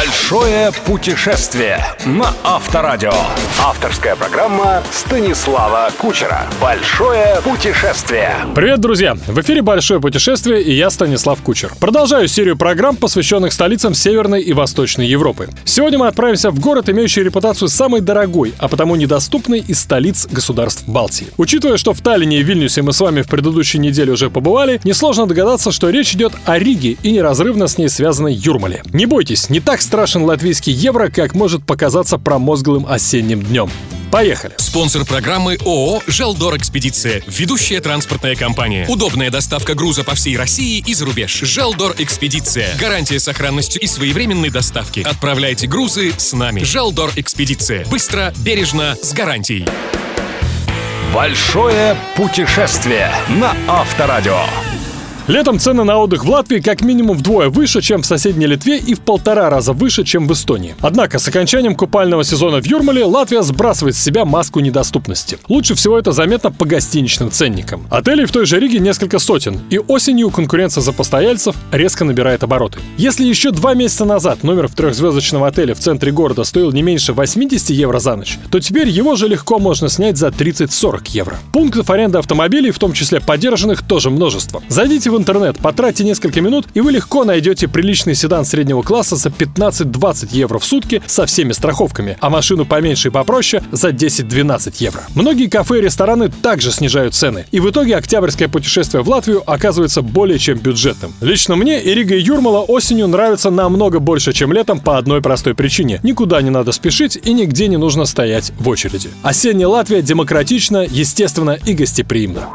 Большое путешествие на Авторадио. Авторская программа Станислава Кучера. Большое путешествие. Привет, друзья! В эфире «Большое путешествие» и я, Станислав Кучер. Продолжаю серию программ, посвященных столицам Северной и Восточной Европы. Сегодня мы отправимся в город, имеющий репутацию самой дорогой, а потому недоступной из столиц государств Балтии. Учитывая, что в Таллине и Вильнюсе мы с вами в предыдущей неделе уже побывали, несложно догадаться, что речь идет о Риге и неразрывно с ней связанной Юрмале. Не бойтесь, не так страшен латвийский евро, как может показаться промозглым осенним днем. Поехали! Спонсор программы ООО «Желдор Экспедиция». Ведущая транспортная компания. Удобная доставка груза по всей России и за рубеж. «Желдор Экспедиция». Гарантия сохранностью и своевременной доставки. Отправляйте грузы с нами. «Желдор Экспедиция». Быстро, бережно, с гарантией. Большое путешествие на Авторадио. Летом цены на отдых в Латвии как минимум вдвое выше, чем в соседней Литве и в полтора раза выше, чем в Эстонии. Однако с окончанием купального сезона в Юрмале Латвия сбрасывает с себя маску недоступности. Лучше всего это заметно по гостиничным ценникам. Отелей в той же Риге несколько сотен, и осенью конкуренция за постояльцев резко набирает обороты. Если еще два месяца назад номер в трехзвездочном отеле в центре города стоил не меньше 80 евро за ночь, то теперь его же легко можно снять за 30-40 евро. Пунктов аренды автомобилей, в том числе подержанных, тоже множество. Зайдите в интернет, потратьте несколько минут, и вы легко найдете приличный седан среднего класса за 15-20 евро в сутки со всеми страховками, а машину поменьше и попроще за 10-12 евро. Многие кафе и рестораны также снижают цены, и в итоге октябрьское путешествие в Латвию оказывается более чем бюджетным. Лично мне и Рига и Юрмала осенью нравятся намного больше, чем летом по одной простой причине. Никуда не надо спешить и нигде не нужно стоять в очереди. Осенняя Латвия демократична, естественно и гостеприимна.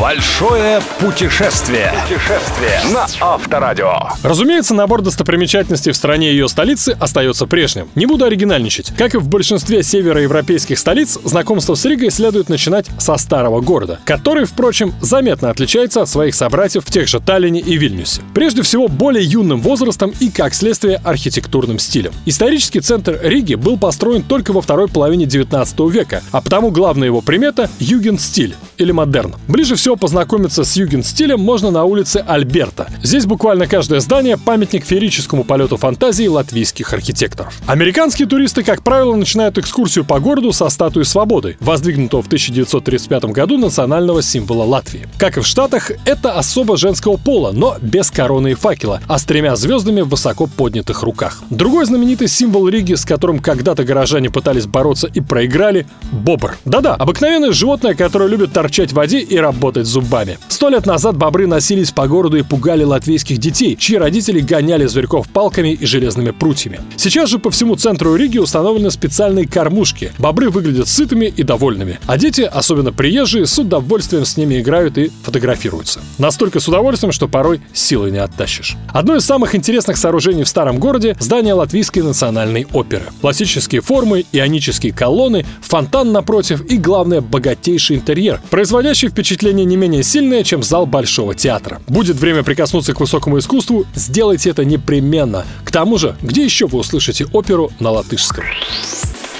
Большое путешествие. Путешествие на Авторадио. Разумеется, набор достопримечательностей в стране и ее столицы остается прежним. Не буду оригинальничать. Как и в большинстве североевропейских столиц, знакомство с Ригой следует начинать со старого города, который, впрочем, заметно отличается от своих собратьев в тех же Таллине и Вильнюсе. Прежде всего, более юным возрастом и, как следствие, архитектурным стилем. Исторический центр Риги был построен только во второй половине 19 века, а потому главная его примета — югенстиль или модерн. Ближе всего познакомиться с югенстилем можно на улице Альберта. Здесь буквально каждое здание — памятник феерическому полету фантазии латвийских архитекторов. Американские туристы, как правило, начинают экскурсию по городу со статуи свободы, воздвигнутого в 1935 году национального символа Латвии. Как и в Штатах, это особо женского пола, но без короны и факела, а с тремя звездами в высоко поднятых руках. Другой знаменитый символ Риги, с которым когда-то горожане пытались бороться и проиграли — бобр. Да-да, обыкновенное животное, которое любит торчать в воде и работать зубами. Сто лет назад бобры носились по городу и пугали латвийских детей, чьи родители гоняли зверьков палками и железными прутьями. Сейчас же по всему центру Риги установлены специальные кормушки. Бобры выглядят сытыми и довольными, а дети, особенно приезжие, с удовольствием с ними играют и фотографируются. Настолько с удовольствием, что порой силой не оттащишь. Одно из самых интересных сооружений в старом городе — здание Латвийской национальной оперы. Классические формы, ионические колонны, фонтан напротив и, главное, богатейший интерьер, производящий впечатление не менее сильное, чем зал Большого театра. Будет время прикоснуться к высокому искусству, сделайте это непременно. К тому же, где еще вы услышите оперу на латышском?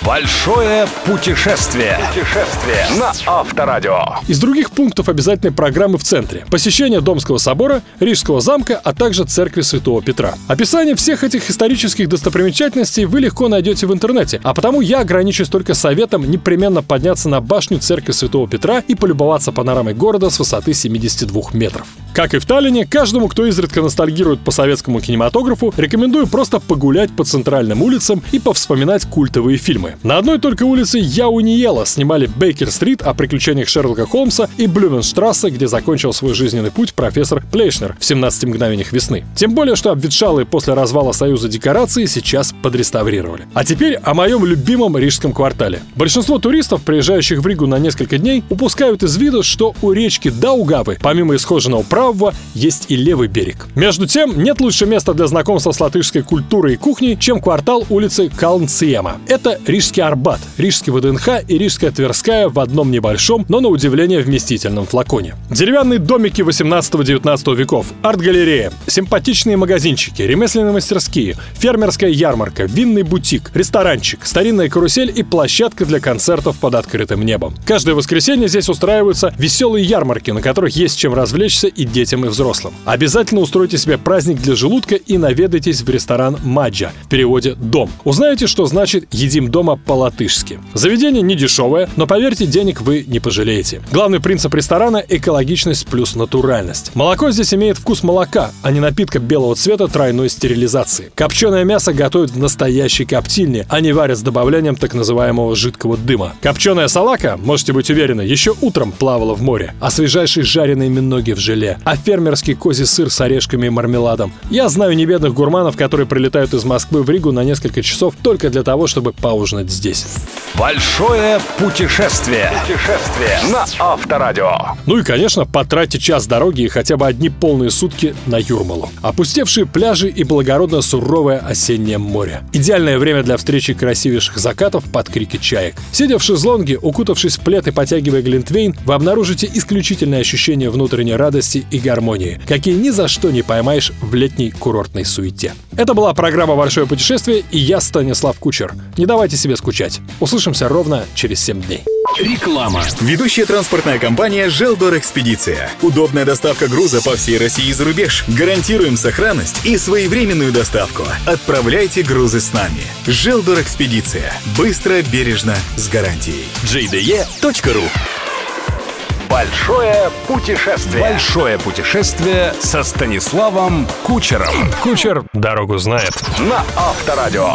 Большое путешествие. Путешествие на Авторадио. Из других пунктов обязательной программы в центре. Посещение Домского собора, Рижского замка, а также церкви Святого Петра. Описание всех этих исторических достопримечательностей вы легко найдете в интернете, а потому я ограничусь только советом непременно подняться на башню церкви Святого Петра и полюбоваться панорамой города с высоты 72 метров. Как и в Таллине, каждому, кто изредка ностальгирует по советскому кинематографу, рекомендую просто погулять по центральным улицам и повспоминать культовые фильмы. На одной только улице Яуниела снимали Бейкер-стрит о приключениях Шерлока Холмса и Блюменштрассе, где закончил свой жизненный путь профессор Плейшнер в «17 мгновениях весны». Тем более, что обветшалые после развала Союза декорации сейчас подреставрировали. А теперь о моем любимом рижском квартале. Большинство туристов, приезжающих в Ригу на несколько дней, упускают из виду, что у речки Даугавы, помимо исхоженного правого, есть и левый берег. Между тем, нет лучше места для знакомства с латышской культурой и кухней, чем квартал улицы Калнциема. Это Рижский Арбат, Рижский ВДНХ и Рижская Тверская в одном небольшом, но на удивление вместительном флаконе. Деревянные домики 18-19 веков, арт-галерея, симпатичные магазинчики, ремесленные мастерские, фермерская ярмарка, винный бутик, ресторанчик, старинная карусель и площадка для концертов под открытым небом. Каждое воскресенье здесь устраиваются веселые ярмарки, на которых есть чем развлечься и детям, и взрослым. Обязательно устройте себе праздник для желудка и наведайтесь в ресторан «Māja», в переводе «дом». Узнаете, что значит «едим дома» по-латышски. Заведение не дешевое, но поверьте, денег вы не пожалеете. Главный принцип ресторана – экологичность плюс натуральность. Молоко здесь имеет вкус молока, а не напитка белого цвета тройной стерилизации. Копченое мясо готовят в настоящей коптильне, а не варят с добавлением так называемого жидкого дыма. Копченая салака, можете быть уверены, еще утром плавала в море, а свежайшие жареные миноги в желе, а фермерский козий сыр с орешками и мармеладом. Я знаю небедных гурманов, которые прилетают из Москвы в Ригу на несколько часов только для того, чтобы поужинать здесь. Большое путешествие. Путешествие на Авторадио. Ну и, конечно, потратьте час дороги и хотя бы одни полные сутки на Юрмалу. Опустевшие пляжи и благородно суровое осеннее море. Идеальное время для встречи красивейших закатов под крики чаек. Сидя в шезлонге, укутавшись в плед и потягивая глинтвейн, вы обнаружите исключительное ощущение внутренней радости и гармонии, какие ни за что не поймаешь в летней курортной суете. Это была программа «Большое путешествие» и я, Станислав Кучер. Не давайте себе скучать. Услышимся ровно через 7 дней. Реклама. Ведущая транспортная компания «Желдор Экспедиция». Удобная доставка груза по всей России и за рубеж. Гарантируем сохранность и своевременную доставку. Отправляйте грузы с нами. «Желдор Экспедиция». Быстро, бережно, с гарантией. jde.ru Большое путешествие. Большое путешествие со Станиславом Кучером. Кучер дорогу знает. На Авторадио.